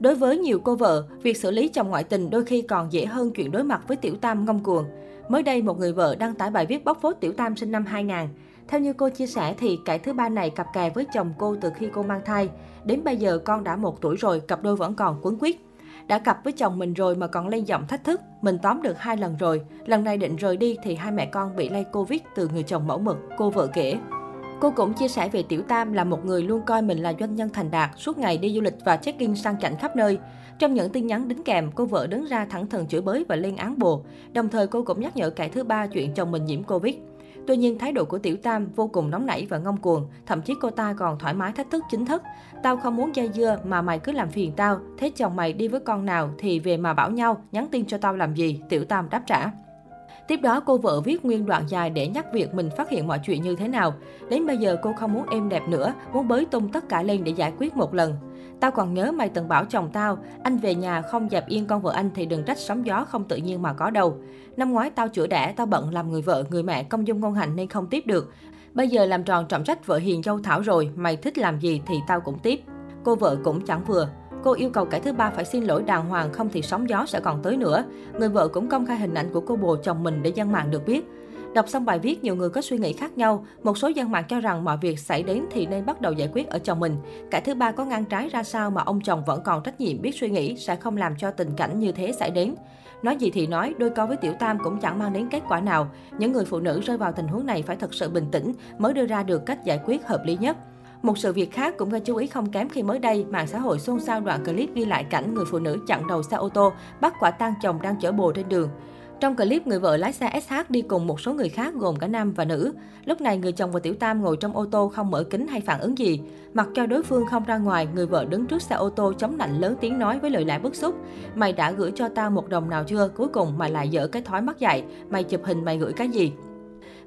Đối với nhiều cô vợ, việc xử lý chồng ngoại tình đôi khi còn dễ hơn chuyện đối mặt với Tiểu Tam ngông cuồng. Mới đây, một người vợ đăng tải bài viết bóc phốt Tiểu Tam sinh năm 2000. Theo như cô chia sẻ thì kẻ thứ ba này cặp kè với chồng cô từ khi cô mang thai. Đến bây giờ con đã một tuổi rồi, cặp đôi vẫn còn quấn quýt. Đã cặp với chồng mình rồi mà còn lên giọng thách thức. Mình tóm được hai lần rồi. Lần này định rời đi thì hai mẹ con bị lây Covid từ người chồng mẫu mực, cô vợ kể. Cô cũng chia sẻ về Tiểu Tam là một người luôn coi mình là doanh nhân thành đạt, suốt ngày đi du lịch và check-in sang chảnh khắp nơi. Trong những tin nhắn đính kèm, cô vợ đứng ra thẳng thừng chửi bới và lên án bồ. Đồng thời cô cũng nhắc nhở kẻ thứ ba chuyện chồng mình nhiễm Covid. Tuy nhiên, thái độ của Tiểu Tam vô cùng nóng nảy và ngông cuồng, thậm chí cô ta còn thoải mái thách thức chính thức. Tao không muốn dây dưa mà mày cứ làm phiền tao, thế chồng mày đi với con nào thì về mà bảo nhau, nhắn tin cho tao làm gì, Tiểu Tam đáp trả. Tiếp đó, cô vợ viết nguyên đoạn dài để nhắc việc mình phát hiện mọi chuyện như thế nào. Đến bây giờ cô không muốn em đẹp nữa, muốn bới tung tất cả lên để giải quyết một lần. Tao còn nhớ mày từng bảo chồng tao, anh về nhà không dẹp yên con vợ anh thì đừng trách sóng gió không tự nhiên mà có đâu. Năm ngoái tao chữa đẻ, tao bận làm người vợ, người mẹ công dung ngôn hạnh nên không tiếp được. Bây giờ làm tròn trọng trách vợ hiền dâu thảo rồi, mày thích làm gì thì tao cũng tiếp. Cô vợ cũng chẳng vừa. Cô yêu cầu kẻ thứ ba phải xin lỗi đàng hoàng không thì sóng gió sẽ còn tới nữa. Người vợ cũng công khai hình ảnh của cô bồ chồng mình để dân mạng được biết. Đọc xong bài viết, nhiều người có suy nghĩ khác nhau. Một số dân mạng cho rằng mọi việc xảy đến thì nên bắt đầu giải quyết ở chồng mình. Cả thứ ba có ngăn trái ra sao mà ông chồng vẫn còn trách nhiệm biết suy nghĩ sẽ không làm cho tình cảnh như thế xảy đến. Nói gì thì nói, đôi co với Tiểu Tam cũng chẳng mang đến kết quả nào. Những người phụ nữ rơi vào tình huống này phải thật sự bình tĩnh mới đưa ra được cách giải quyết hợp lý nhất. Một sự việc khác cũng gây chú ý không kém khi mới đây, mạng xã hội xôn xao đoạn clip ghi lại cảnh người phụ nữ chặn đầu xe ô tô, bắt quả tang chồng đang chở bồ trên đường. Trong clip, người vợ lái xe SH đi cùng một số người khác gồm cả nam và nữ. Lúc này, người chồng và tiểu tam ngồi trong ô tô không mở kính hay phản ứng gì. Mặc cho đối phương không ra ngoài, người vợ đứng trước xe ô tô chống nạnh lớn tiếng nói với lời lẽ bức xúc. Mày đã gửi cho tao một đồng nào chưa? Cuối cùng mày lại dở cái thói mắc dạy. Mày chụp hình mày gửi cái gì?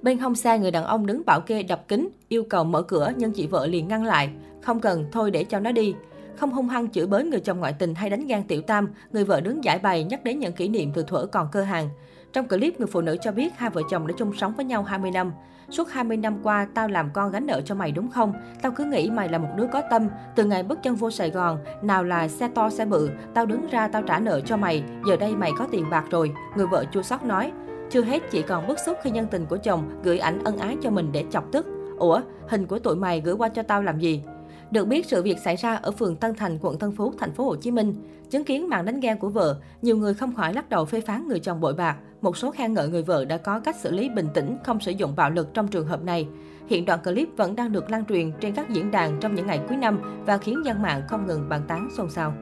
Bên hông xe, người đàn ông đứng bảo kê đập kính, yêu cầu mở cửa nhưng chị vợ liền ngăn lại. Không cần, thôi để cho nó đi. Không hung hăng chửi bới người chồng ngoại tình hay đánh ghen tiểu tam, người vợ đứng giải bày nhắc đến những kỷ niệm từ thuở còn cơ hàng. Trong clip, người phụ nữ cho biết hai vợ chồng đã chung sống với nhau 20 năm. Suốt 20 năm qua, tao làm con gánh nợ cho mày đúng không? Tao cứ nghĩ mày là một đứa có tâm. Từ ngày bước chân vô Sài Gòn, nào là xe to xe bự, tao đứng ra tao trả nợ cho mày. Giờ đây mày có tiền bạc rồi. Người vợ chua xót nói. Chưa hết, chị còn bức xúc khi nhân tình của chồng gửi ảnh ân ái cho mình để chọc tức. Ủa, hình của tụi mày gửi qua cho tao làm gì? Được biết sự việc xảy ra ở phường Tân Thành, quận Tân Phú, thành phố Hồ Chí Minh. Chứng kiến màn đánh ghen của vợ, nhiều người không khỏi lắc đầu phê phán người chồng bội bạc. Một số khen ngợi người vợ đã có cách xử lý bình tĩnh, không sử dụng bạo lực trong trường hợp này. Hiện đoạn clip vẫn đang được lan truyền trên các diễn đàn trong những ngày cuối năm và khiến dân mạng không ngừng bàn tán xôn xao.